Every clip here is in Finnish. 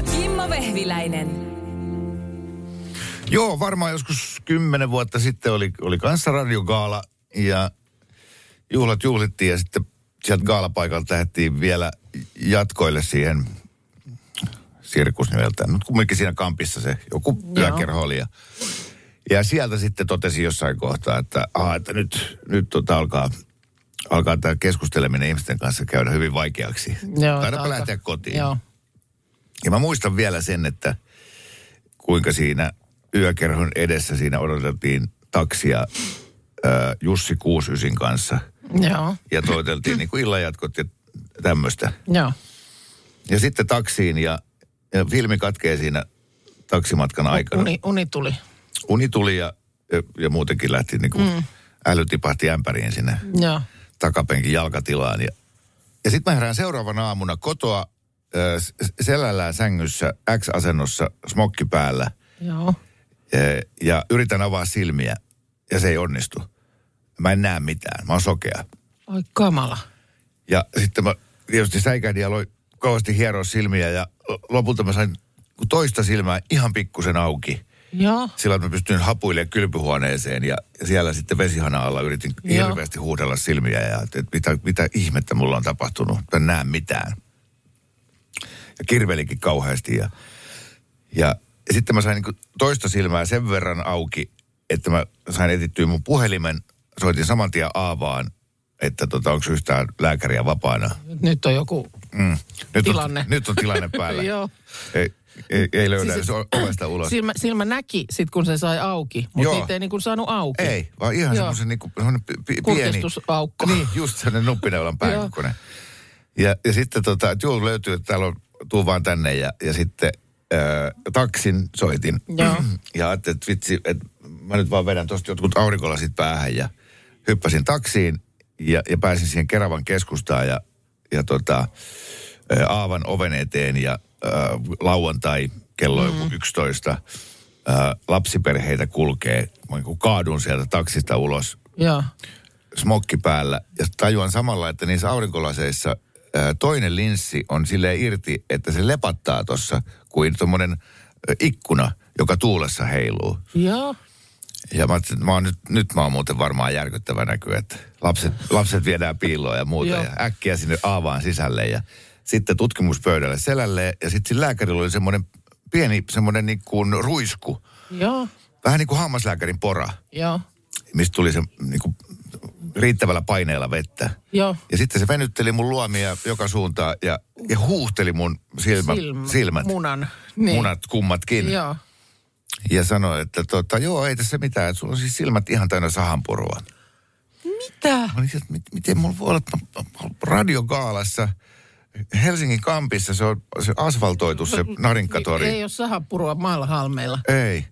Ja Kimmo Vehviläinen. Joo, varmaan joskus kymmenen vuotta sitten oli, oli kanssa radiogaala ja juhlat juhlittiin ja sitten sieltä gaalapaikalta lähdettiin vielä jatkoille siihen sirkus nimeltään. Nyt kumminkin siinä kampissa se joku yökerho oli ja, ja sieltä sitten totesi jossain kohtaa, että, aha, että nyt, nyt tota alkaa, alkaa tämä keskusteleminen ihmisten kanssa käydä hyvin vaikeaksi. Joo, Taidapa lähteä kotiin. Joo. Ja mä muistan vielä sen, että kuinka siinä yökerhon edessä siinä odoteltiin taksia ää, Jussi Kuusysin kanssa. Joo. Ja toiteltiin niin kuin illanjatkot ja tämmöistä. Joo. Ja sitten taksiin ja, ja filmi katkee siinä taksimatkan aikana. Uni, uni tuli. Uni tuli ja, ja, ja muutenkin lähti niin kuin mm. äly tipahti ämpäriin sinne Joo. takapenkin jalkatilaan. Ja, ja sitten mä herään seuraavana aamuna kotoa selällään sängyssä X-asennossa, smokki päällä Joo. ö, ja yritän avaa silmiä ja se ei onnistu. Mä en näe mitään, mä oon sokea. Oi kamala. Ja sitten mä tietysti säikähdin ja aloin kauheasti hieroa silmiä ja lopulta mä sain toista silmää ihan pikkusen auki. Joo. Sillä mä pystyin hapuilemaan kylpyhuoneeseen ja ja siellä sitten vesihana alla yritin Joo. hirveästi huudella silmiä ja että mitä, mitä ihmettä mulla on tapahtunut. Mä en näe mitään. Ja kirvelikin kauheasti ja, ja, sitten mä sain niin toista silmää sen verran auki, että mä sain etittyä mun puhelimen. Soitin saman tien Aavaan, että tota, onko yhtään lääkäriä vapaana. Nyt on joku... Mm. Nyt, Tilanne. On, nyt on tilanne päällä. Joo. ei, ei, ei löydä Siis- ovesta ulos. Silmä, silmä näki sit, kun se sai auki, mutta niitä ei niin kuin saanut auki. Ei, vaan ihan Joo. semmoisen niinku, semmonen pi- pi- pieni... Kurkistusaukko. Niin, just sellainen nuppineulan päänkokoinen. ja, ja sitten tota, että joo, löytyy, että täällä on, tuu vaan tänne ja, ja sitten äh, taksin soitin. Joo. Ja ajattelin, että vitsi, että mä nyt vaan vedän tuosta jotkut aurinkolasit päähän ja hyppäsin taksiin ja, ja pääsin siihen Keravan keskustaan ja, ja tota, Aavan oven eteen ja äh, lauantai kello mm. joku 11 äh, lapsiperheitä kulkee. Mä niin kaadun sieltä taksista ulos Joo. smokki päällä ja tajuan samalla, että niissä aurinkolaseissa ää, toinen linssi on silleen irti, että se lepattaa tuossa kuin tuommoinen ikkuna, joka tuulessa heiluu. Joo. Ja mä ajattelin, että mä oon nyt, nyt mä oon muuten varmaan järkyttävä näky, että lapset, lapset viedään piiloon ja muuta Joo. ja äkkiä sinne aavaan sisälle ja sitten tutkimuspöydälle selälle ja sitten lääkärillä oli semmoinen pieni semmoinen niin kuin ruisku, Joo. vähän niin kuin hammaslääkärin pora, Joo. mistä tuli se niin kuin riittävällä paineella vettä. Joo. Ja sitten se venytteli mun luomia joka suuntaan ja, ja huuhteli mun silmä, Silmä- silmät, Munan. Niin. munat kummatkin. Joo. Ja sanoi, että tota, joo, ei tässä mitään, että sulla on siis silmät ihan täynnä sahanpurua. Mitä? Mä olin, että mit, miten mulla voi olla radiogaalassa Helsingin kampissa, se on se asfaltoitu se narinkatori. Ei ole sahapurua maalla halmeilla. Ei.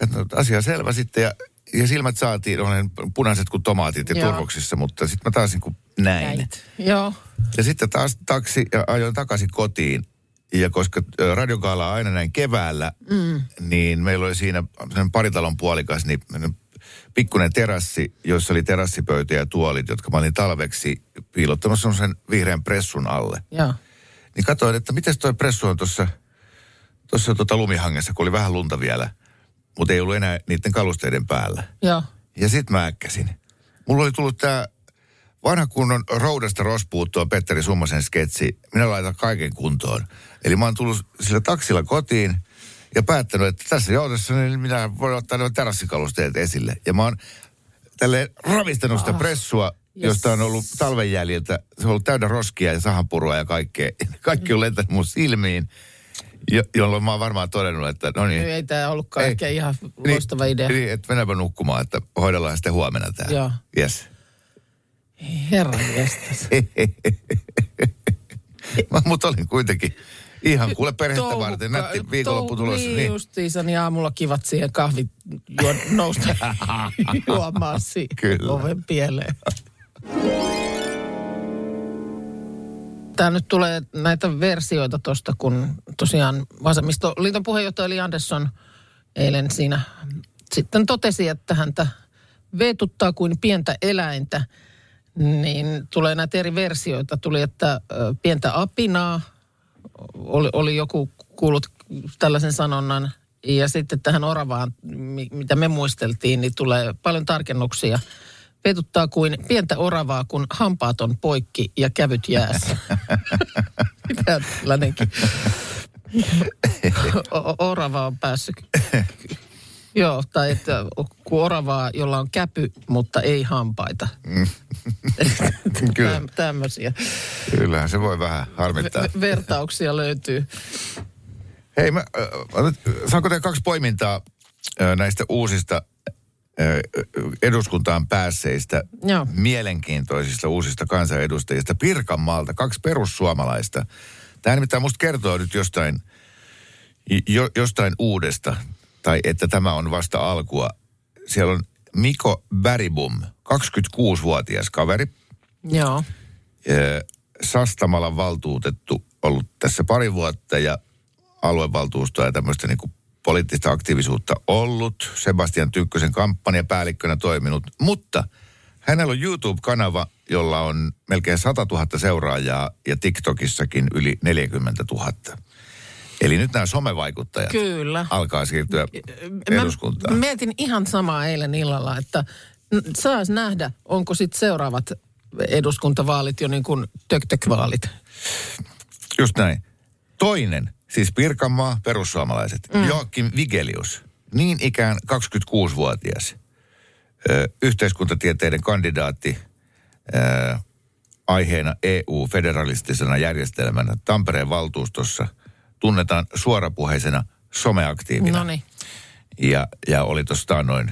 Ja no, asia selvä sitten ja, ja silmät saatiin, olen punaiset kuin tomaatit ja Joo. turvoksissa, mutta sitten mä taas niin kuin näin. Näit. Joo. Ja sitten taas taksi ja ajoin takaisin kotiin. Ja koska ö, radiokaala on aina näin keväällä, mm. niin meillä oli siinä sen paritalon puolikas, niin pikkuinen terassi, jossa oli terassipöytä ja tuolit, jotka mä olin talveksi piilottamassa sen vihreän pressun alle. Joo. Niin katsoin, että miten toi pressu on tuossa tuossa tota lumihangessa, kun oli vähän lunta vielä, mutta ei ollut enää niiden kalusteiden päällä. Joo. Ja sit mä äkkäsin. Mulla oli tullut tää vanha kunnon roudasta rospuuttua Petteri Summasen sketsi. Minä laitan kaiken kuntoon. Eli mä oon tullut sillä taksilla kotiin ja päättänyt, että tässä joutessa niin minä voin ottaa nämä terassikalusteet esille. Ja mä oon tälle ravistanut sitä pressua, josta on ollut talven jäljiltä. Se on ollut täynnä roskia ja sahanpurua ja kaikkea. Kaikki on lentänyt mun silmiin, jo, jolloin mä oon varmaan todennut, että no niin. Ei tämä ollutkaan Ei. ehkä ihan loistava idea. Niin, että mennäänpä nukkumaan, että hoidellaan sitten huomenna tämä. Joo. Yes. Herran jestas. Mutta olin kuitenkin Ihan kuule perhettä Touhukka- varten, nätti viikonloppu tulossa. Niin, Niin. justiinsa, niin aamulla kivat siihen kahvit juo, nousta juomaan si- Kyllä. oven pieleen. Tämä nyt tulee näitä versioita tuosta, kun tosiaan vasemmistoliiton puheenjohtaja Eli Andersson eilen siinä sitten totesi, että häntä veetuttaa kuin pientä eläintä. Niin tulee näitä eri versioita. Tuli, että pientä apinaa, oli, oli joku kuullut tällaisen sanonnan. Ja sitten tähän oravaan, mi- mitä me muisteltiin, niin tulee paljon tarkennuksia. Vetuttaa kuin pientä oravaa, kun hampaat on poikki ja kävyt jäässä. Mitä tällainenkin? O- orava on päässyt. Joo, tai että kun oravaa, jolla on käpy, mutta ei hampaita. Kyllä. Täm- Tämmöisiä Kyllähän se voi vähän harmittaa. ve- vertauksia löytyy. Hei, mä, äh, saanko tehdä kaksi poimintaa äh, näistä uusista eduskuntaan päässeistä, Joo. mielenkiintoisista uusista kansanedustajista. Pirkanmaalta, kaksi perussuomalaista. Tämä nimittäin musta kertoo nyt jostain, jo, jostain uudesta, tai että tämä on vasta alkua. Siellä on Miko Bäribum, 26-vuotias kaveri. Joo. Sastamalan valtuutettu ollut tässä pari vuotta ja aluevaltuustoa ja tämmöistä niin poliittista aktiivisuutta ollut. Sebastian Tykkösen kampanjapäällikkönä toiminut, mutta hänellä on YouTube-kanava, jolla on melkein 100 000 seuraajaa ja TikTokissakin yli 40 000. Eli nyt nämä somevaikuttajat Kyllä. alkaa siirtyä eduskuntaan. Mä mietin ihan samaa eilen illalla, että saas nähdä, onko sitten seuraavat eduskuntavaalit jo niin kuin tök-tök-vaalit. Just näin. Toinen, siis Pirkanmaa, perussuomalaiset, mm. Joakim Vigelius, niin ikään 26-vuotias, ö, yhteiskuntatieteiden kandidaatti, ö, aiheena EU-federalistisena järjestelmänä Tampereen valtuustossa, tunnetaan suorapuheisena someaktiivina. No niin. Ja, ja oli tuosta noin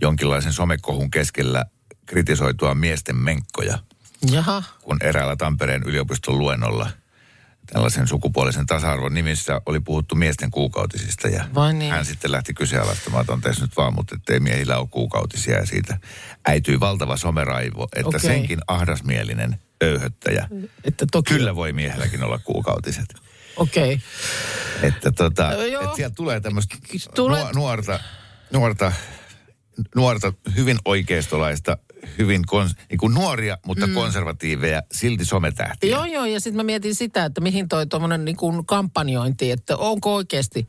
jonkinlaisen somekohun keskellä kritisoitua miesten menkkoja Jaha. kun eräällä Tampereen yliopiston luennolla tällaisen sukupuolisen tasa-arvon nimissä oli puhuttu miesten kuukautisista ja Vai niin? hän sitten lähti kyseenalaistamaan, että on tässä nyt vaan, mutta ettei miehillä ole kuukautisia ja siitä äityi valtava someraivo, että Okei. senkin ahdasmielinen öyhöttäjä, Että toki... kyllä voi miehelläkin olla kuukautiset. Okei. Okay. Että tota, joo. että sieltä tulee tämmöistä nuo- nuorta, nuorta, nuorta, hyvin oikeistolaista, hyvin kons, niin kuin nuoria, mutta mm. konservatiiveja, silti sometähtiä. Joo, joo, ja sitten mä mietin sitä, että mihin toi tuommoinen niin kuin kampanjointi, että onko oikeasti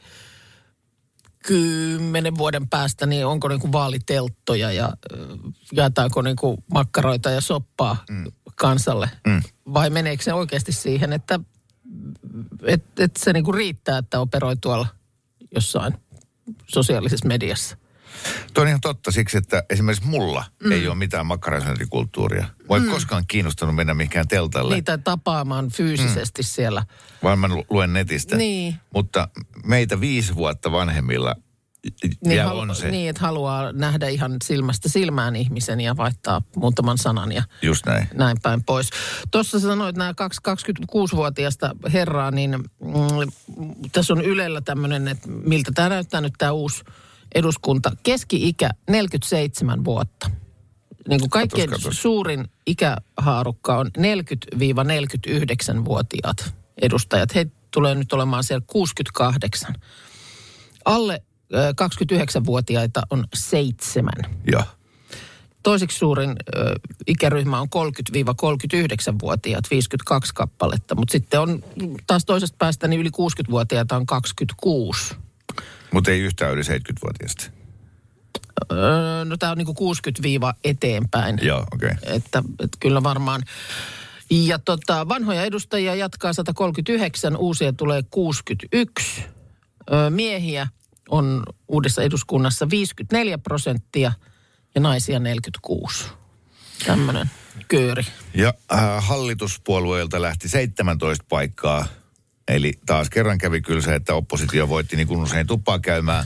kymmenen vuoden päästä, niin onko niin kuin vaalitelttoja ja jaetaanko niin kuin makkaroita ja soppaa mm. kansalle? Mm. Vai meneekö se oikeasti siihen, että et, et se niin kuin riittää, että operoi tuolla jossain sosiaalisessa mediassa? Tuo on ihan totta siksi, että esimerkiksi mulla mm. ei ole mitään makkarasyöntikulttuuria. Mä en mm. koskaan kiinnostunut mennä mihinkään teltalle, Niitä tapaamaan fyysisesti mm. siellä. vaan mä lu- luen netistä. Niin. Mutta meitä viisi vuotta vanhemmilla Niin, vielä halu- on se. niin, että haluaa nähdä ihan silmästä silmään ihmisen ja vaihtaa muutaman sanan ja Just näin. näin päin pois. Tuossa sanoit nämä kaksi 26-vuotiaista herraa, niin mm, tässä on Ylellä tämmöinen, että miltä tämä näyttää nyt tämä uusi eduskunta. Keski-ikä 47 vuotta. Niin kuin kaikkein Katos, katos. suurin ikähaarukka on 40-49-vuotiaat edustajat. He tulee nyt olemaan siellä 68. Alle ö, 29-vuotiaita on seitsemän. Joo. Toiseksi suurin ö, ikäryhmä on 30-39-vuotiaat, 52 kappaletta. Mutta sitten on taas toisesta päästä, niin yli 60-vuotiaita on 26. Mutta ei yhtään yli 70-vuotiaista. Öö, no tämä on niinku 60 eteenpäin. Joo, okei. Okay. Että, että kyllä varmaan. Ja tota, vanhoja edustajia jatkaa 139, uusia tulee 61. Öö, miehiä on uudessa eduskunnassa 54 prosenttia ja naisia 46. Tämmöinen kööri. Ja äh, hallituspuolueilta lähti 17 paikkaa. Eli taas kerran kävi kyllä se, että oppositio voitti niin kuin usein tuppaa käymään.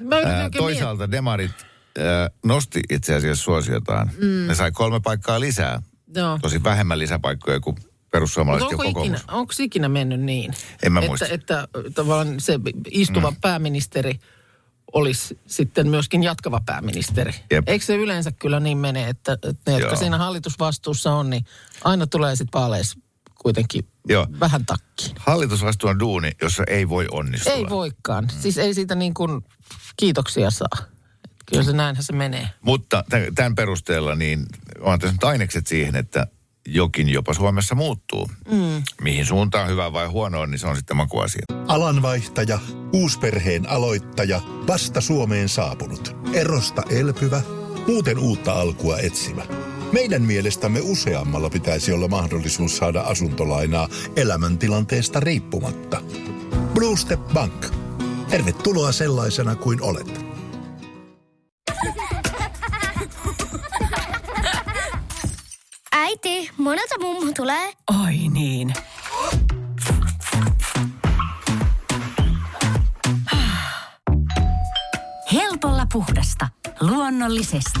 Mä Ää, toisaalta demarit ää, nosti itse asiassa suosiotaan. Mm. Ne sai kolme paikkaa lisää. Joo. Tosi vähemmän lisäpaikkoja kuin perussuomalaiset onko ikinä, onko ikinä mennyt niin? En mä että, muista. Että tavallaan se istuva mm. pääministeri olisi sitten myöskin jatkava pääministeri. Jep. Eikö se yleensä kyllä niin mene, että, että ne, jotka Joo. siinä hallitusvastuussa on, niin aina tulee sitten vaaleissa kuitenkin Joo. vähän takkiin. Hallitusvastuu on duuni, jossa ei voi onnistua. Ei voikaan. Mm. Siis ei siitä niin kuin kiitoksia saa. Kyllä se näinhän se menee. Mutta tä- tämän perusteella niin on tässä nyt ainekset siihen, että jokin jopa Suomessa muuttuu. Mm. Mihin suuntaan, hyvä vai huono on, niin se on sitten makuasia. Alanvaihtaja, uusperheen aloittaja, vasta Suomeen saapunut, erosta elpyvä, muuten uutta alkua etsimä. Meidän mielestämme useammalla pitäisi olla mahdollisuus saada asuntolainaa elämäntilanteesta riippumatta. Blue Step Bank. Tervetuloa sellaisena kuin olet. Äiti, monelta mummu tulee? Oi niin. Helpolla puhdasta. Luonnollisesti.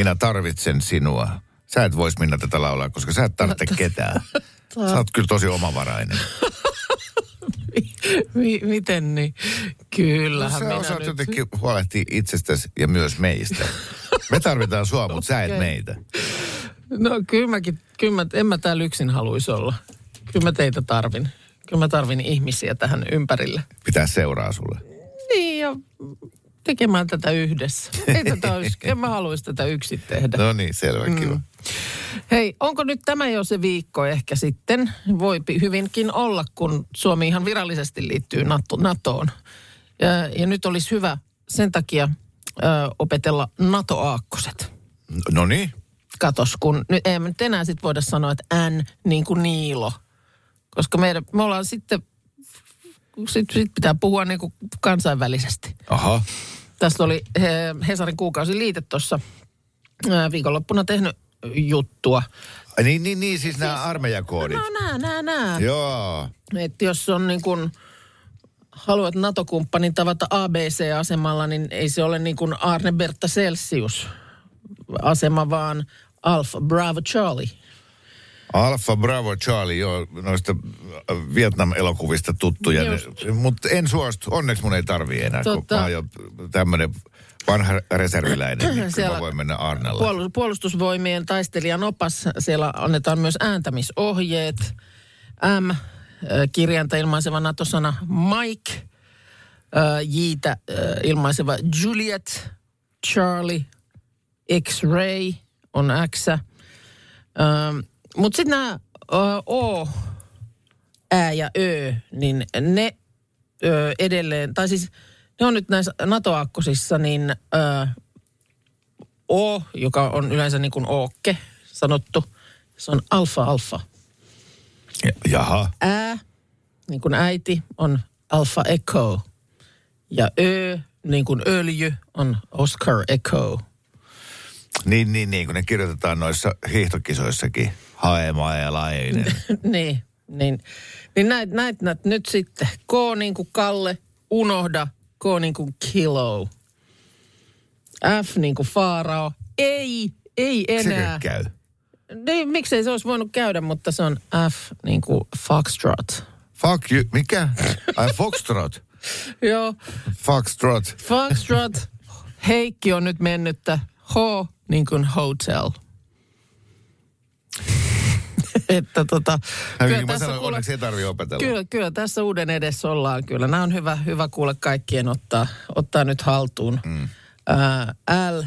Minä tarvitsen sinua. Sä et vois Minna tätä laulaa, koska sä et tarvitse ketään. Sä oot kyllä tosi omavarainen. Mi- miten niin? Kyllähän Sä minä osaat nyt... jotenkin huolehtia itsestäsi ja myös meistä. Me tarvitaan sua, mutta sä et meitä. No kyllä mäkin, kyllä mä, en mä täällä yksin haluaisi olla. Kyllä mä teitä tarvin. Kyllä mä tarvin ihmisiä tähän ympärille. Pitää seuraa sulle. Niin ja tekemään tätä yhdessä. Ei tätä olisi, en mä haluaisi tätä yksin tehdä. No niin, selvä, kiva. Hei, onko nyt tämä jo se viikko ehkä sitten? Voi hyvinkin olla, kun Suomi ihan virallisesti liittyy NATO, NATOon. Ja, ja nyt olisi hyvä sen takia ö, opetella NATO-aakkoset. No niin. Katos, kun nyt ei nyt enää sit voida sanoa, että N niin kuin Niilo. Koska meidän, me ollaan sitten, sitten sit pitää puhua niin kuin kansainvälisesti. Aha. Tästä oli he, Hesarin kuukausiliite tuossa ää, viikonloppuna tehnyt juttua. Ai Niin, niin, niin, siis nämä armeijakoodit. No nää, nää, nää. Joo. Että jos on niin kuin, haluat NATO-kumppanin tavata ABC-asemalla, niin ei se ole niin kuin Arne Bertta Celsius asema, vaan Alpha Bravo Charlie. Alfa Bravo Charlie, joo, noista Vietnam-elokuvista tuttuja. Mutta en suostu, onneksi mun ei tarvii enää, tota, kun mä oon jo tämmönen vanha reserviläinen, niin Siellä voin mennä Arnella. Puol- puolustusvoimien taistelijan opas, siellä annetaan myös ääntämisohjeet. M, äh, kirjainta ilmaiseva NATO-sana Mike, äh, Jiitä äh, ilmaiseva Juliet, Charlie, X-ray on X. Mutta sitten nämä O, Ä ja Ö, niin ne ö, edelleen, tai siis ne on nyt näissä NATO-aakkosissa, niin ö, O, joka on yleensä niin kuin Ookke sanottu, se on alfa-alfa. Ja- Jaha. Ä, niin kuin äiti, on alfa echo. Ja Ö, niin kuin öljy, on Oscar echo. Niin, niin, niin, kun ne kirjoitetaan noissa hiihtokisoissakin. Haemaa ja lainen. niin, niin, niin näitä näit, näit nyt sitten. K niin kuin Kalle, unohda. K niin kuin kilo. F niin kuin Faarao. Ei, ei Sekö enää. käy? Niin, miksei se olisi voinut käydä, mutta se on F niin kuin Foxtrot. Fuck you. Mikä? Ai Foxtrot. Joo, Foxtrot. Foxtrot. Heikki on nyt mennyttä. H niin kuin hotel. että tota, Kyllä, tässä, sanoin, kuule, onneksi ei tarvitse opetella. kyllä, kyllä tässä uuden edessä ollaan kyllä. Nämä on hyvä, hyvä kuule kaikkien ottaa, ottaa nyt haltuun. Mm. Ää, L,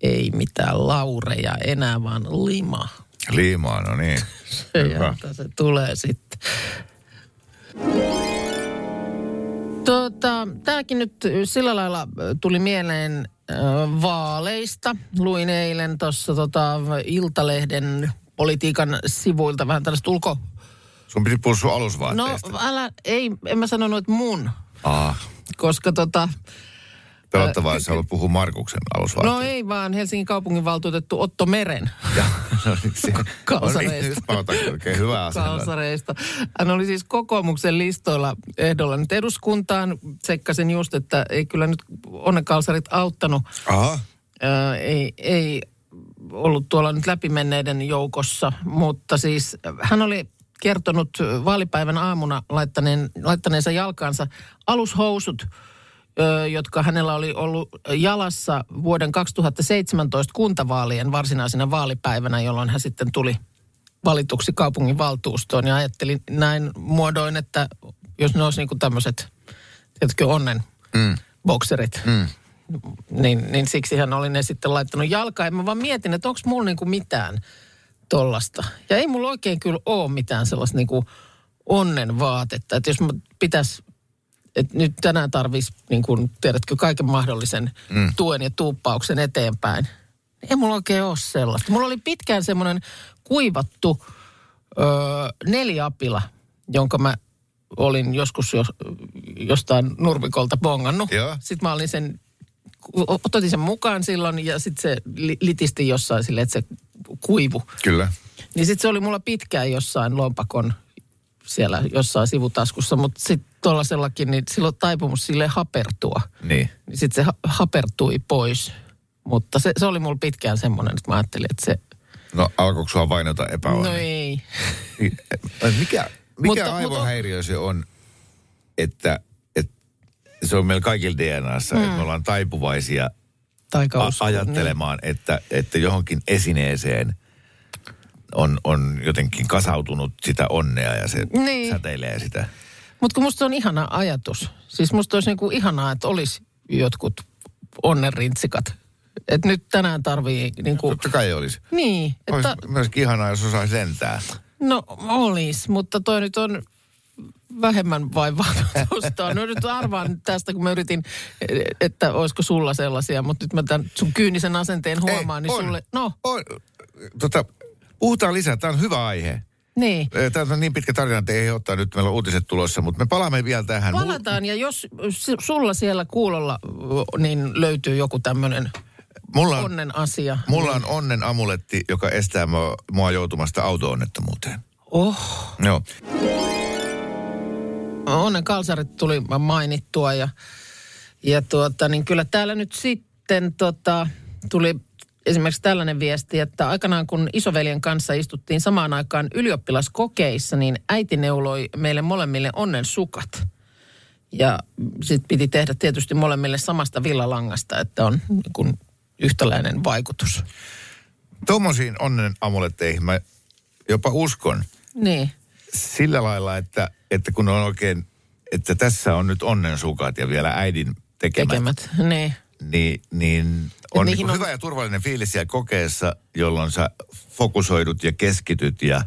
ei mitään laureja enää, vaan lima. Liimaa, no niin. Hyvä. Ja se tulee sitten. Tota, tämäkin nyt sillä lailla äh, tuli mieleen äh, vaaleista. Luin eilen tuossa tota, Iltalehden politiikan sivuilta vähän tällaista ulko... Sun piti puhua sun No alusvaatteista. älä, ei, en mä sanonut, että mun, Ah, koska tota, pelottavaa, jos haluat puhua Markuksen no alusvaatteista. ei vaan Helsingin kaupunginvaltuutettu Otto Meren Ja, no, niin se, Kalsareista. no niin, oikein hyvä asia. kalsareista. Hän oli siis kokoomuksen listoilla ehdolla nyt eduskuntaan. Tsekkasin just, että ei kyllä nyt onnekalsarit auttanut. Aha. Ää, ei, ei ollut tuolla nyt läpimenneiden joukossa, mutta siis hän oli kertonut vaalipäivän aamuna laittaneen, laittaneensa jalkaansa alushousut, jotka hänellä oli ollut jalassa vuoden 2017 kuntavaalien varsinaisena vaalipäivänä, jolloin hän sitten tuli valituksi kaupungin valtuustoon. Ja ajattelin näin muodoin, että jos ne olisi niin tämmöiset, tiedätkö, onnen mm. bokserit, mm niin, niin siksi hän oli ne sitten laittanut jalkaan. Ja mä vaan mietin, että onko mulla niinku mitään tollasta. Ja ei mulla oikein kyllä ole mitään sellaista niinku onnen vaatetta. Että jos mä pitäisi, että nyt tänään tarvitsisi, niin kuin, tiedätkö, kaiken mahdollisen mm. tuen ja tuuppauksen eteenpäin. Ei mulla oikein ole sellaista. Mulla oli pitkään semmoinen kuivattu öö, neliapila, jonka mä olin joskus jo, jostain nurmikolta bongannut. Joo. Sitten mä olin sen, otin sen mukaan silloin ja sitten se li- litisti jossain silleen, että se kuivu. Kyllä. Niin sitten se oli mulla pitkään jossain lompakon siellä jossain sivutaskussa, mutta sitten tuollaisellakin, niin silloin taipumus sille hapertua. Niin. Niin sitten se ha- hapertui pois. Mutta se, se oli mulla pitkään semmoinen, että mä ajattelin, että se, No alkoiko sua vainota epäonni? no ei. Mikä, mikä Mutta- mutta, aivohäiriö se on, että, että se on meillä kaikilla DNAssa, mm. että me ollaan taipuvaisia a- Taikausko. ajattelemaan, että, että johonkin esineeseen on, on jotenkin kasautunut sitä onnea ja se Niin. säteilee sitä. Mutta kun musta se on ihana ajatus. Siis musta olisi niinku ihanaa, että olisi jotkut onnenrintsikat. Että nyt tänään tarvii niinku... Totta kai olisi. Niin, Olisi että myöskin ihanaa, jos osaisi lentää. no olisi, mutta toi nyt on vähemmän vaivaa tuosta. No nyt arvaan tästä, kun mä yritin, että olisiko sulla sellaisia, mutta nyt mä tämän sun kyynisen asenteen huomaan, Ei, niin on. sulle... No, On, tota, puhutaan lisää, tämä on hyvä aihe. Niin. Tämä on niin pitkä tarina, että ei ottaa nyt, meillä on uutiset tulossa, mutta me palaamme vielä tähän. Palataan, ja jos sulla siellä kuulolla niin löytyy joku tämmöinen Mulla on, onnen asia. mulla on onnen amuletti, joka estää mua, mua joutumasta auto-onnettomuuteen. Oh, Joo. onnen kalsarit tuli mainittua ja, ja tuota, niin kyllä täällä nyt sitten tota, tuli esimerkiksi tällainen viesti, että aikanaan kun isoveljen kanssa istuttiin samaan aikaan ylioppilaskokeissa, niin äiti neuloi meille molemmille onnen sukat. Ja sitten piti tehdä tietysti molemmille samasta villalangasta, että on niin yhtäläinen vaikutus. Tuommoisiin onnen amuletteihin mä jopa uskon Niin. sillä lailla, että, että kun on oikein, että tässä on nyt onnen sukat ja vielä äidin tekemät, Tekemät. Niin. Niin, niin on, niin on- hyvä ja turvallinen fiilis siellä kokeessa, jolloin sä fokusoidut ja keskityt ja,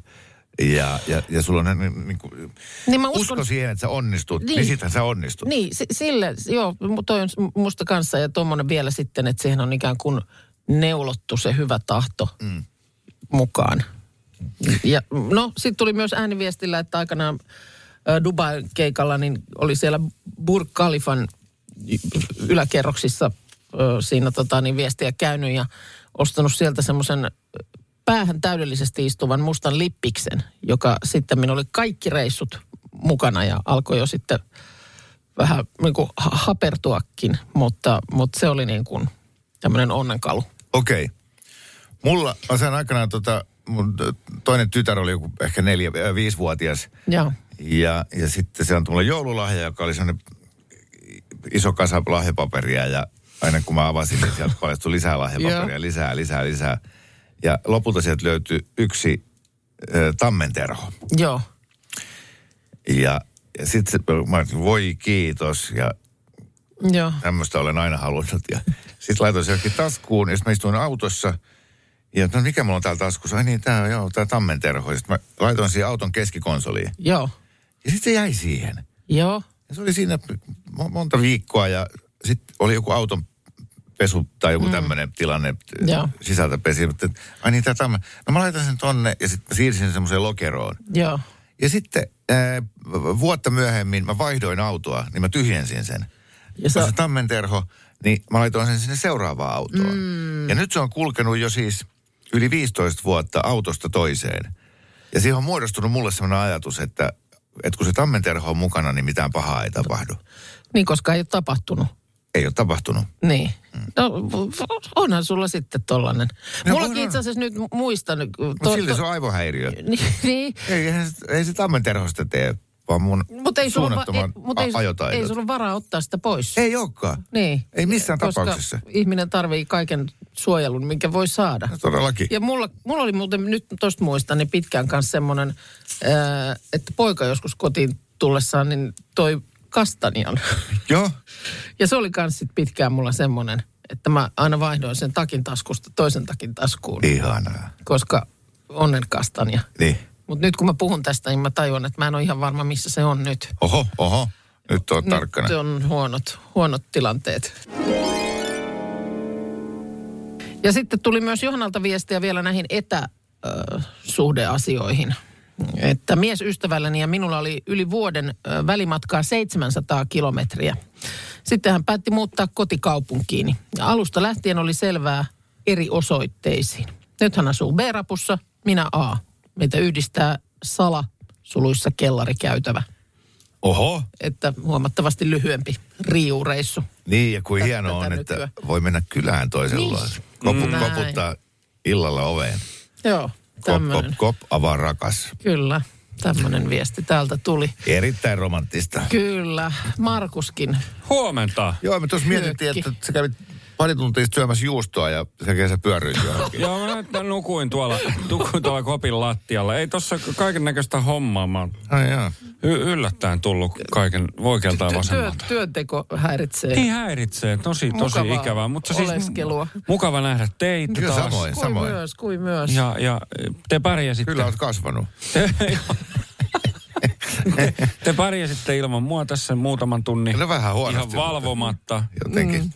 ja, ja, ja sulla on niin, niin kuin, Niin mä usko uskon, siihen, että sä onnistut, niin, Niin. sittenhän sä onnistut. Niin, si- sille, joo, toi on musta kanssa ja tuommoinen vielä sitten, että siihen on ikään kuin neulottu se hyvä tahto mm. mukaan. Ja no, sitten tuli myös ääniviestillä, että aikanaan Dubai-keikalla niin oli siellä Burj Khalifan yläkerroksissa siinä tota, niin viestiä käynyt ja ostanut sieltä semmoisen päähän täydellisesti istuvan mustan lippiksen, joka sitten oli kaikki reissut mukana ja alkoi jo sitten vähän niin kuin ha- hapertuakin, mutta, mutta se oli niin kuin tämmöinen onnenkalu. Okei. Okay. Mulla, mä sain aikanaan tota, mun toinen tytär oli joku ehkä neljä, äh, viisivuotias. Joo. Ja, ja sitten se antoi mulle joululahja, joka oli sellainen iso kasa lahjapaperia ja aina kun mä avasin, niin sieltä paljastui lisää lahjapaperia, lisää, lisää, lisää. Ja lopulta sieltä löytyi yksi ö, tammenterho. Joo. Ja, ja sitten mä olin, voi kiitos ja Joo. tämmöistä olen aina halunnut. Ja sitten laitoin se johonkin taskuun ja sitten mä istuin autossa. Ja no mikä mulla on täällä taskussa? Ai niin, tää on joo, tää tammenterho. Ja sitten mä laitoin siihen auton keskikonsoliin. Joo. Ja sitten se jäi siihen. Joo. Ja se oli siinä mo- monta viikkoa ja sitten oli joku auton pesu tai joku mm. tämmöinen tilanne Joo. sisältä pesi. Mutta, ai niin, tämä. No mä laitan sen tonne ja sitten siirsin sen semmoiseen lokeroon. Joo. Ja sitten ää, vuotta myöhemmin mä vaihdoin autoa, niin mä tyhjensin sen. Ja Ja sä- se tammenterho, niin mä laitoin sen sinne seuraavaan autoon. Mm. Ja nyt se on kulkenut jo siis yli 15 vuotta autosta toiseen. Ja siihen on muodostunut mulle sellainen ajatus, että, että kun se tammenterho on mukana, niin mitään pahaa ei tapahdu. Niin, koska ei ole tapahtunut. Ei ole tapahtunut. Niin. No, onhan sulla sitten tollanen. No, Mullakin on, itse asiassa nyt muistan... Mutta silti se on aivohäiriö. Niin. Ei, ei se tammenterhosta tee, vaan mun Mutta ei, sulla, va- ei, suunnattoman mut ei, a- ei sulla varaa ottaa sitä pois. Ei olekaan. Niin. Ei missään Koska tapauksessa. ihminen tarvii kaiken suojelun, minkä voi saada. No, todellakin. Ja mulla, mulla oli muuten nyt tuosta muistan niin pitkään kanssa semmoinen, ää, että poika joskus kotiin tullessaan niin toi kastanjan. Joo. Ja se oli kans sit pitkään mulla semmoinen, että mä aina vaihdoin sen takin taskusta toisen takin taskuun, Ihanaa. koska onnen kastanja. Niin. Mutta nyt kun mä puhun tästä, niin mä tajuan, että mä en ole ihan varma, missä se on nyt. Oho, oho. Nyt on tarkkana. Nyt on huonot, huonot tilanteet. Ja sitten tuli myös Johannalta viestiä vielä näihin etäsuhdeasioihin. Että miesystävälläni ja minulla oli yli vuoden välimatkaa 700 kilometriä. Sitten hän päätti muuttaa kotikaupunkiini. Ja alusta lähtien oli selvää eri osoitteisiin. Nyt hän asuu B-rapussa, minä A. Meitä yhdistää sala suluissa kellarikäytävä Oho. että huomattavasti lyhyempi riiureissu. Niin, ja kuin Tätä hienoa on, että voi mennä kylään toisella. Niin. Kopu, koputtaa illalla oveen. Joo, Kop, kop, tämmöinen. kop, avaa rakas. Kyllä, tämmöinen viesti täältä tuli. Erittäin romanttista. Kyllä, Markuskin. Huomenta. Joo, me tuossa mietittiin, että sä kävit pari tuntia sitten syömässä juustoa ja sen jälkeen sä pyöryit johonkin. Joo, mä nyt nukuin tuolla, nukuin tuolla kopin lattialla. Ei tossa kaiken näköistä hommaa. Mä oon y- yllättäen tullut kaiken oikealta ja Työ, vasemmalta. työnteko häiritsee. Niin häiritsee, tosi, tosi Mukavaa ikävää. Mutta siis oleskelua. mukava nähdä teitä Kyllä taas. samoin, samoin. myös, kuin myös. Ja, ja te pärjäsitte. Kyllä oot kasvanut. Te pärjäsitte ilman mua tässä muutaman tunnin. Kyllä vähän Ihan huonosti. valvomatta. Jotenkin. Mm.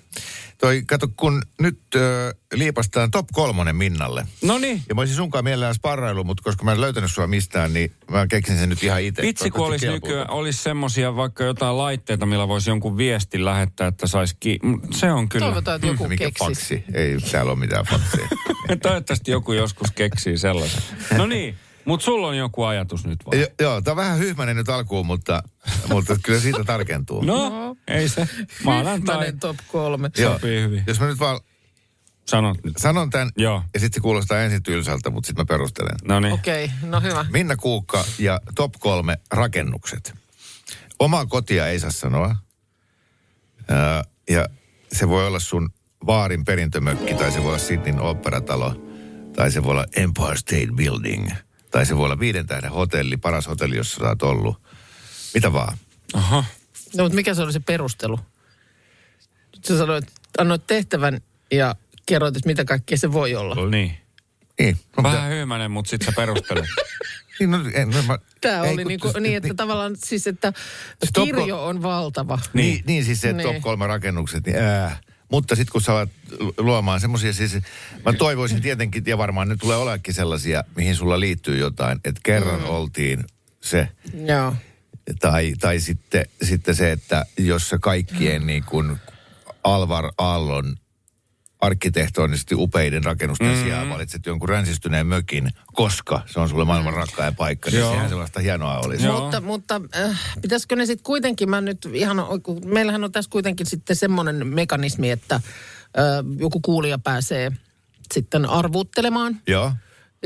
Toi, kato, kun nyt ö, liipastaan top kolmonen Minnalle. No niin. Ja mä olisin sunkaan mielellään sparrailu, mutta koska mä en löytänyt sua mistään, niin mä keksin sen nyt ihan itse. Vitsi, kun olisi nykyään, olisi semmosia vaikka jotain laitteita, millä voisi jonkun viestin lähettää, että saisi ki- Se on kyllä. Toivotaan, että joku Mikä keksisi. faksi? Ei täällä ole mitään faksia. Toivottavasti joku joskus keksii sellaisen. No niin, mutta sulla on joku ajatus nyt vaan. jo, joo, tää on vähän hyhmäinen nyt alkuun, mutta, mutta kyllä siitä tarkentuu. No, ei se. Maanantai. Top kolme. Joo. sopii hyvin. Jos mä nyt vaan Sanot nyt. sanon tämän, Joo. ja sitten se kuulostaa ensin tylsältä, mutta sitten mä perustelen. No niin. Okei, okay, no hyvä. Minna Kuukka ja top kolme rakennukset. Omaa kotia ei saa sanoa. Ää, ja se voi olla sun vaarin perintömökki, tai se voi olla Sydneyn operatalo, tai se voi olla Empire State Building, tai se voi olla viiden tähden hotelli, paras hotelli, jossa sä oot ollut. Mitä vaan. Aha. No, mutta mikä se oli se perustelu? Sä sanoit, annoit tehtävän ja kerroit, että mitä kaikkea se voi olla. Niin. Niin, no, Vähän mitä- hyymänen, mutta sit sä perustelet. niin, no, en, no, mä, Tämä ei, oli kun- niinku, niin, että tavallaan siis, että top kirjo on valtava. Niin, niin, niin siis se Niin. top kolme rakennukset, niin ää. Mutta sitten kun sä alat lu- luomaan semmoisia, siis mä toivoisin tietenkin, ja varmaan ne tulee olemaan sellaisia, mihin sulla liittyy jotain, että kerran mm. oltiin se, Joo. tai, tai sitten, sitten se, että jos kaikkien niin kuin Alvar Aallon arkkitehtonisesti upeiden rakennusten mm. sijaan valitset jonkun ränsistyneen mökin, koska se on sulle maailman rakkain paikka, niin Joo. sehän sellaista hienoa olisi. Joo. Mutta, mutta äh, pitäisikö ne sitten kuitenkin, mä nyt ihan, meillähän on tässä kuitenkin sitten semmoinen mekanismi, että äh, joku kuulija pääsee sitten arvuuttelemaan. Joo.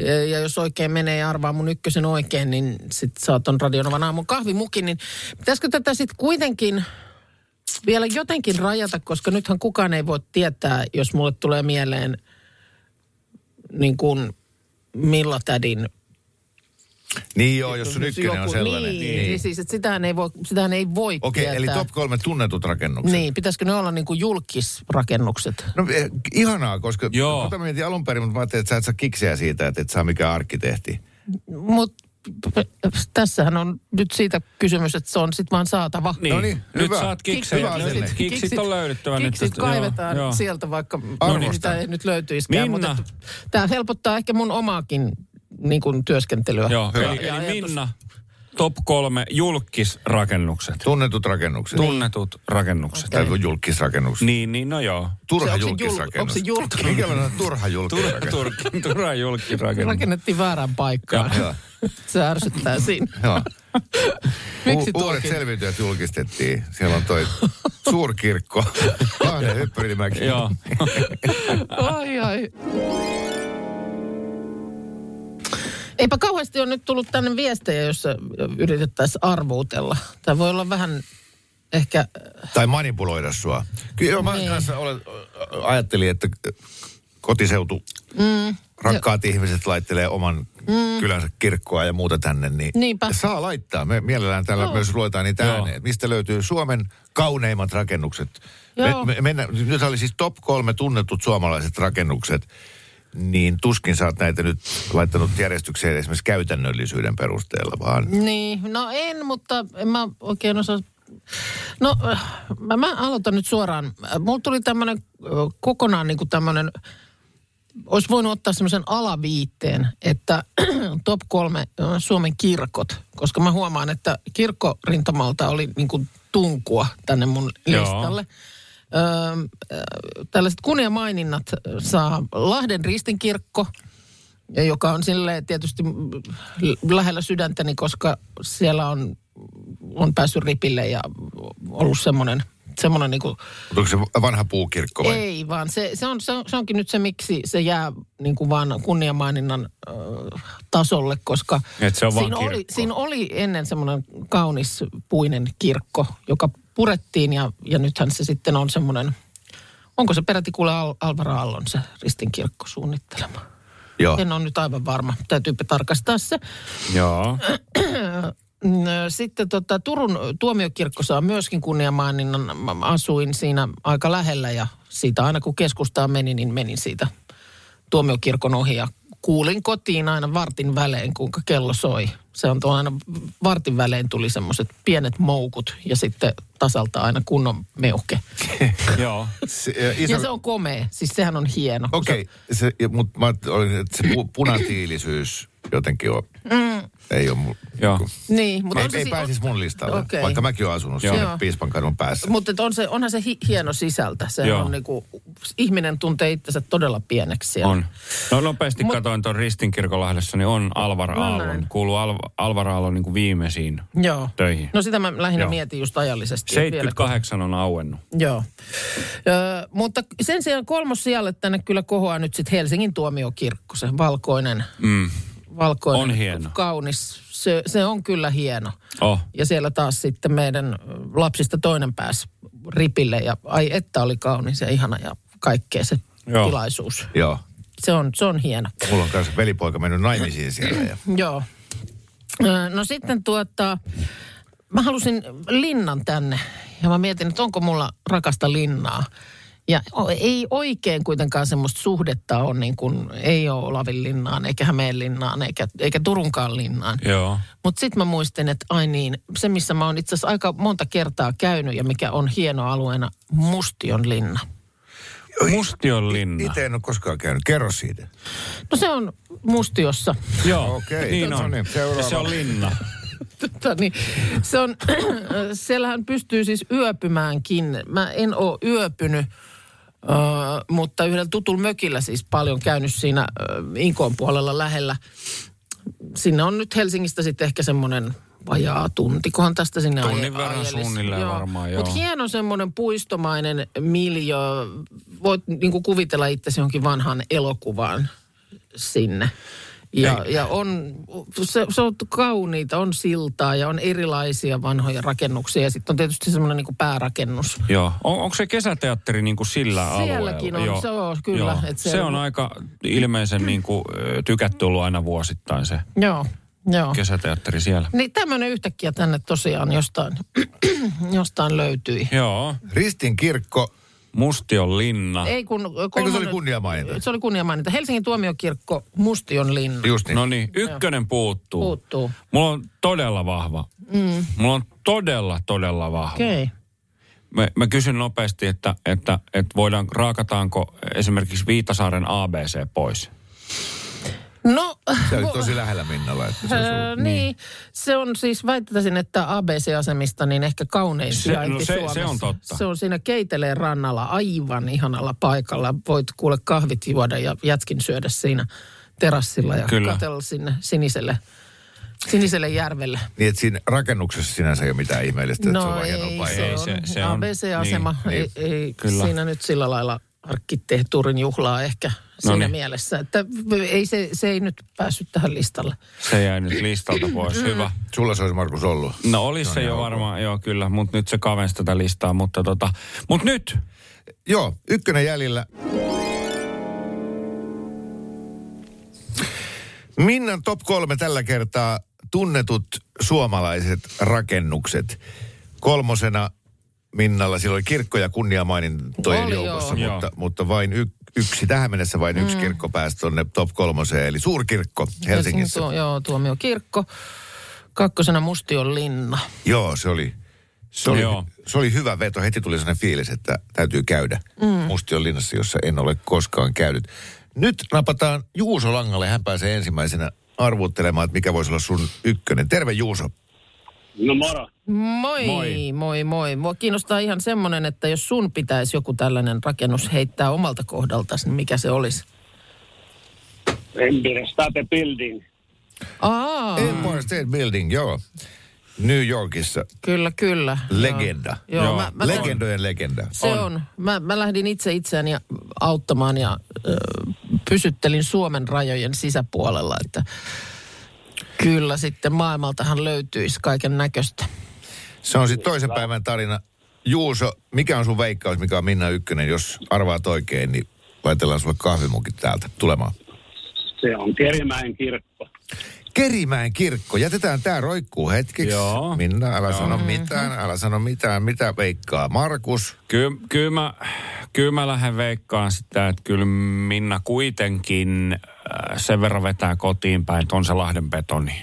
Ja ja jos oikein menee ja arvaa mun ykkösen oikein, niin sit saat on radionovan aamun kahvimukin. Niin pitäisikö tätä sitten kuitenkin vielä jotenkin rajata, koska nythän kukaan ei voi tietää, jos mulle tulee mieleen niin kuin Milla Tädin Niin joo, jos sun ykkönen on sellainen. Niin, niin. siis että sitähän ei voi, sitähän ei voi Okei, tietää. eli top kolme tunnetut rakennukset. Niin, pitäisikö ne olla niin kuin julkisrakennukset? No eh, ihanaa, koska Joo. tota mä mietin alun perin, mutta mä ajattelin, että sä et saa kiksiä siitä, että et saa mikään arkkitehti. Mutta tässähän on nyt siitä kysymys, että se on sitten vaan saatava. Niin. No niin, nyt hyvä. saat kiksejä. Hyvä asenne. Kiksit, kiksit on löydettävä nyt. Kiksit kaivetaan Joo, joo. sieltä, vaikka Arvostan. mitä ei nyt löytyisikään. Minna. Mutta tämä helpottaa ehkä mun omaakin niin kuin, työskentelyä. Joo, Hyvä. eli, Ja eli ajatus- Minna, top kolme julkisrakennukset. Tunnetut rakennukset. Tunnetut rakennukset. Tai julkisrakennukset. Niin, niin, no joo. Turha Se- julkisrakennus. onko se julkis? Minkälainen on turha Turha, julkisrakennus? tur, turha julkisrakennus. Rakennettiin väärään paikkaan. Joo. se ärsyttää siinä. Joo. Miksi U- uudet selviytyjät julkistettiin. Siellä on toi suurkirkko, Lahden Hyppyrimäki. Joo. Ai ai. Eipä kauheasti ole nyt tullut tänne viestejä, jossa yritettäisiin arvuutella. Tämä voi olla vähän ehkä, Tai manipuloida sua. Kyllä mä Niin. kanssa olen, ajattelin, että kotiseutu, mm. rakkaat ihmiset laittelee oman mm. kylänsä kirkkoa ja muuta tänne, niin Niinpä. saa laittaa. Me mielellään täällä Joo. myös luetaan niitä Joo. ääneen. Mistä löytyy Suomen kauneimmat rakennukset? Joo. Me, me, mennä, nyt oli siis top kolme tunnetut suomalaiset rakennukset, niin tuskin sä oot näitä nyt laittanut järjestykseen esimerkiksi käytännöllisyyden perusteella, vaan niin, no en, mutta en mä oikein osaa. No, äh, mä, mä aloitan nyt suoraan. Äh, Mulla tuli tämmöinen kokonaan niin kuin tämmöinen, olisi voinut ottaa semmoisen alaviitteen, että top kolme Suomen kirkot, koska mä huomaan, että kirkkorintamalta oli niin kuin tunkua tänne mun Joo. listalle. Öö, tällaiset kunniamaininnat saa Lahden ristinkirkko, joka on silleen tietysti lähellä sydäntäni, koska siellä on, on päässyt ripille ja ollut semmoinen, semmoinen niin kuin, onko se vanha puukirkko vai? ei vaan se, se, on, se, on, se onkin nyt se, miksi se jää niin kuin vaan kunniamaininnan ö, tasolle, koska Et se on siinä, oli, siinä oli ennen semmoinen kaunis puinen kirkko, joka purettiin ja, ja nythän se sitten on semmoinen, onko se peräti kuule Al, Alvar Aallon se ristinkirkko suunnittelema? Joo. En ole nyt aivan varma. Täytyypä tarkastaa se. Joo. Sitten tota, Turun tuomiokirkko saa myöskin kunniamaininnan. Mä asuin siinä aika lähellä ja siitä aina kun keskustaan meni, niin menin siitä tuomiokirkon ohi ja kuulin kotiin aina vartin välein, kuinka kello soi. Se on aina vartin välein tuli semmoiset pienet moukut ja sitten tasalta aina kunnon meuhke. Joo. Se, ja iso, Ja se on komea, siis sehän on hieno. Okei, okay, se, mutta mä olin, että se pu, punatiilisyys jotenkin on, mm. Ei ole mun, Joo. Niin, mutta ei, on se ei si- pääsisi mun listalle, Okei. vaikka mäkin olen asunut Joo. siinä Joo. Piispankadun päässä. Mutta on se, onhan se hi, hieno sisältä. Se Joo. on niinku, ihminen tuntee itsensä todella pieneksi siellä. On. No nopeasti Mut- katoin tuon Ristinkirkolahdessa, niin on Alvar No Aallon. näin. Kuuluu Al, Alvar Aallon niin kuin viimeisiin Joo. töihin. No sitä mä lähinnä Joo. mietin just ajallisesti. että vieläkö- 78 on auennut. Joo. Ö, mutta sen sijaan kolmos sijalle tänne kyllä kohoaa nyt sitten Helsingin tuomiokirkko, se valkoinen, Mm. Valkoinen On hieno. kaunis. Se, se on kyllä hieno. Oh. Ja siellä taas sitten meidän lapsista toinen pääsi ripille ja ai että oli kaunis ja ihana ja kaikkea se Joo. tilaisuus. Joo. Se on, se on hieno. Mulla on kanssa velipoika mennyt naimisiin siellä. Ja, Joo. No sitten tuota, mä halusin linnan tänne ja mä mietin, että onko mulla rakasta linnaa. Ja ei oikein kuitenkaan semmoista suhdetta ole, niin kuin ei ole Olavin linnaan, eikä Hämeen linnaan, eikä, eikä Turunkaan linnaan. Joo. Mutta sitten mä muistin, että ai niin, se missä mä oon itse asiassa aika monta kertaa käynyt ja mikä on hieno alueena, Mustion linna. Mustion linna. itse en ole koskaan käynyt. Kerro siitä. No se on Mustiossa. Joo, Okei, niin no on. niin, seuraava. se on linna. Tota, niin, se on, siellähän pystyy siis yöpymäänkin. Mä en ole yöpynyt, mutta yhdellä tutulla mökillä siis paljon käynyt siinä äh, Inkoon puolella lähellä. Sinne on nyt Helsingistä sitten ehkä semmoinen vajaa tuntikohan tästä sinne Tunnin aje- verran ajelisi. suunnilleen varmaan, joo. Mutta hieno semmoinen puistomainen miljö. Voit niinku kuvitella itsesi johonkin vanhaan elokuvaan sinne. Ja, ja on, se, se on kauniita, on siltaa ja on erilaisia vanhoja rakennuksia. Ja sitten on tietysti semmoinen niin päärakennus. Joo. On, onko se kesäteatteri niin kuin sillä Sielläkin alueella? on, se on kyllä, Joo. et se- se on aika ilmeisen niin kuin, tykätty ollut aina vuosittain se Joo, joo. kesäteatteri siellä. Niin tämmöinen yhtäkkiä tänne tosiaan jostain, jostain löytyi. Joo. Ristin kirkko, Mustion linna. Ei kun... Eikö se oli kunniamaininta? Se oli kunniamaininta. Helsingin tuomiokirkko, Mustion linna. Just niin. No niin, ykkönen puuttuu. Puuttuu. Mulla on todella vahva. Mm. Mulla on todella, todella vahva. Okei. Okay. Mä, mä kysyn nopeasti, että, että, että voidaan, raakataanko esimerkiksi Viitasaaren ABC pois? No, Se oli tosi lähellä Minnalla. Että se Öö, ollut. niin. Se on siis, väittäisin, että ABC-asemista niin ehkä kaunein Se- sijainti no se- se Suomessa. on totta. Se on siinä Keiteleen rannalla aivan ihanalla paikalla. Voit kuule kahvit juoda ja jätkin syödä siinä terassilla ja Kyllä. katsella sinne siniselle, siniselle järvelle. Niin, että siinä rakennuksessa sinänsä ei ole mitään ihmeellistä, että se on No vaan hieno ei, paikka. se Ei, on se- se on- ABC-asema. niin, ei, ei kyllä. siinä nyt sillä lailla arkkitehtuurin juhlaa ehkä siinä niin. mielessä. Että ei se, se ei nyt päässyt tähän listalle. Se jäi nyt listalta pois. Hyvä. Sulla se olisi Markus ollut. No olisi se jo varmaan, joo kyllä, mutta nyt se kavensi tätä listaa. Mutta tota, mut nyt, Joo, ykkönen jäljellä. Minnan top kolme tällä kertaa tunnetut suomalaiset rakennukset. Kolmosena Minnalla, siellä oli kirkko ja kunniamainintojen Oli, joukossa, joo. mutta, mutta vain y, yksi, tähän mennessä vain yksi kirkko pääsi tuonne top kolmoseen, eli suurkirkko Helsingissä. Tuo, joo, tuomiokirkko. Kakkosena Mustion linna. Joo, se oli, se oli, Joo. se oli hyvä veto. Heti tuli sellainen fiilis, että täytyy käydä mm. Mustion linnassa, jossa en ole koskaan käynyt. Nyt napataan Juuso Langalle. Hän pääsee ensimmäisenä arvuuttelemaan, että mikä voisi olla sun ykkönen. Terve Juuso. No moro. Moi, moi, Moi. moi. Mua kiinnostaa ihan semmoinen, että jos sun pitäisi joku tällainen rakennus heittää omalta kohdaltasi, niin mikä se olisi? Empire State Building. Aa, Empire State Building, joo. New Yorkissa. kyllä, kyllä. Legenda. Joo, Joo. Mä, mä, Legendojen legenda. Se on. on. Mä, mä lähdin itse itseäni auttamaan ja ö, pysyttelin Suomen rajojen sisäpuolella, että kyllä sitten maailmaltahan löytyisi kaiken näköistä. Se on sitten toisen päivän tarina. Juuso, mikä on sun veikkaus, mikä on Minna ykkönen? Jos arvaat oikein, niin laitellaan sulle kahvimukit täältä tulemaan. Se on Kerimäen kirkko. Kerimäen kirkko. Jätetään tää roikkuu hetkeksi. Joo. Minna, älä sano mitään, älä sano mitään. Mitä veikkaa? Markus? kyllä, kyllä, mä, kyllä mä lähden veikkaan sitä, että kyllä Minna kuitenkin sen verran vetää kotiin päin, että on se Lahden betoni.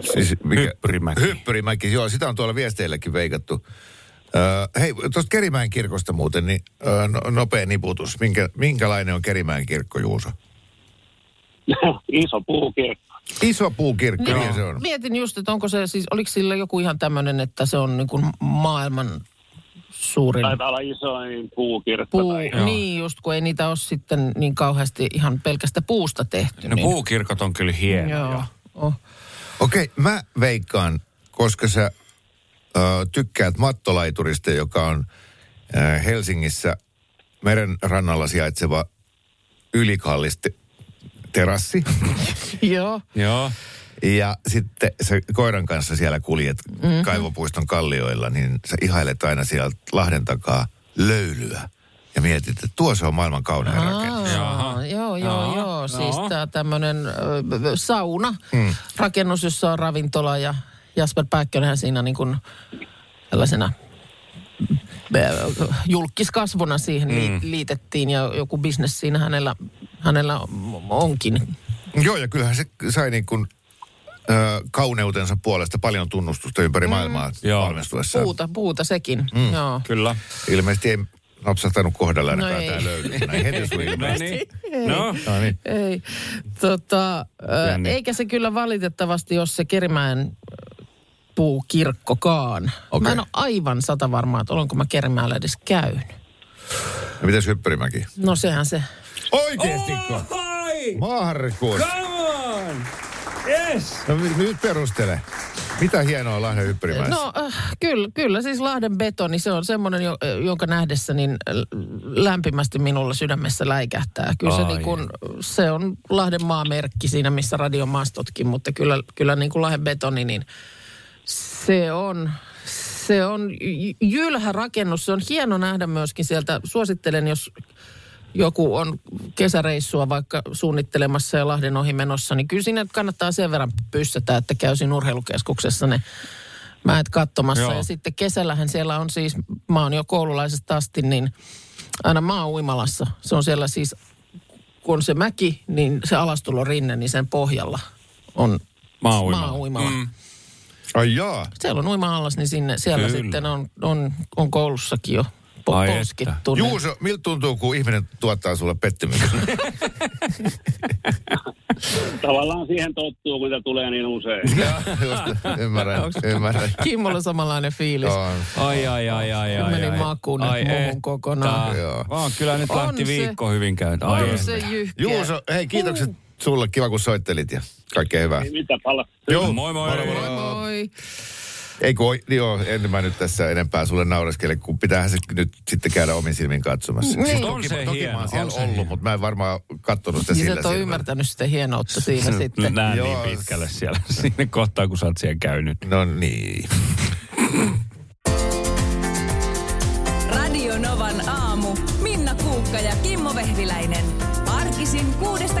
Siis Hyppyrimäki. Hyppyrimäki, joo. Sitä on tuolla viesteilläkin veikattu. Öö, hei, tuosta Kerimäen kirkosta muuten, niin öö, no, nopea niputus. Minkä, minkälainen on Kerimäen kirkko, Juuso? Iso puukirkko. Iso puukirkko, niin se on. Mietin just, että onko se siis, oliko sillä joku ihan tämmöinen, että se on niin kuin maailman suurin Taitaa olla isoin puukirkko. puu. Tai, Joo. Niin just, kun ei niitä ole sitten niin kauheasti ihan pelkästä puusta tehty. No niin. puukirkot on kyllä hienoja. Joo. Oh. Okei, mä veikkaan, koska sä ö, tykkäät mattolaiturista, joka on ö, Helsingissä meren rannalla sijaitseva ylikallis te- terassi. Joo. Joo. Ja sitten sä koiran kanssa siellä kuljet mm-hmm. kaivopuiston kallioilla, niin sä ihailet aina sieltä Lahden takaa löylyä. Ja mietit, että tuo se on maailman kaunein rakennus. Jaha. Joo, joo, Jaha. joo. Siis Joo. tämä tämmöinen sauna, mm. rakennus, jossa on ravintola ja Jasper Pääkkönenhän siinä niin kuin tällaisena ö, julkiskasvuna siihen mm. liitettiin ja joku bisnes siinä hänellä, hänellä onkin. Joo, ja kyllähän se sai niin kuin, ö, kauneutensa puolesta paljon tunnustusta ympäri maailmaa Joo. valmistuessaan. Puuta, puuta sekin. Mm. Joo. Kyllä. Ilmeisesti ei napsahtanut kohdalla ainakaan No no ei. tämä löyly. Näin heti sun No niin. No. No niin. Ei. Tota, ö, Jänni. eikä se kyllä valitettavasti, jos se Kerimäen puukirkkokaan. Okei. Mä en ole aivan sata varmaa, että olenko mä Kerimäellä edes käynyt. Ja mitäs Hyppyrimäki? No sehän se. Oikeestiko? Ai! Yes! No nyt perustele. Mitä hienoa Lahden Hyppyrimäessä? No äh, kyllä, kyllä, siis Lahden betoni, se on semmoinen, jo, jonka nähdessä niin l- lämpimästi minulla sydämessä läikähtää. Kyllä se, niin kuin, se on Lahden maamerkki siinä, missä radiomaastotkin, mutta kyllä, kyllä niin kuin Lahden betoni, niin se on, se on jylhä rakennus. Se on hieno nähdä myöskin sieltä. Suosittelen, jos joku on kesäreissua vaikka suunnittelemassa ja Lahden ohi menossa, niin kyllä sinne kannattaa sen verran pyssätä, että käy siinä urheilukeskuksessa ne mäet katsomassa. Joo. Ja sitten kesällähän siellä on siis, mä oon jo koululaisesta asti, niin aina maa uimalassa. Se on siellä siis, kun on se mäki, niin se alastulorinne, niin sen pohjalla on Maa-uimala. maa-uimala. Mm. Ai jaa. Siellä on uima-allas, niin sinne, siellä Kyllä. sitten on, on, on koulussakin jo po- poskittu. Juuso, miltä tuntuu, kun ihminen tuottaa sulle pettymyksen? Tavallaan siihen tottuu, kun se tulee niin usein. Joo, just, ymmärrän, ymmärrän. Kimmolla samanlainen fiilis. On. Ai, ai, ai, ai, ai. Meni ai. makuun nyt kokonaan. Joo. Vaan kyllä nyt On lähti se- viikko hyvin käyntiin. Ai On se jyhkeä. Juuso, hei kiitokset sulle. Kiva, kun soittelit ja kaikkea hyvää. Ei mitä pala. Joo, Moi moi. Moi moi. Ei kun, joo, en mä nyt tässä enempää sulle naureskele, kun pitäähän se nyt sitten käydä omin silmin katsomassa. Niin. On toki, se toki hieno, mä oon siellä on ollut, hieno. mutta mä en varmaan kattonut sitä Niin sä sillä ole silmällä. ymmärtänyt sitä hienoutta siinä sitten. Näen Joo. niin pitkälle siellä sinne kohtaan, kun sä oot siellä käynyt. No niin. Radio Novan aamu. Minna Kuukka ja Kimmo Vehviläinen. Arkisin kuudesta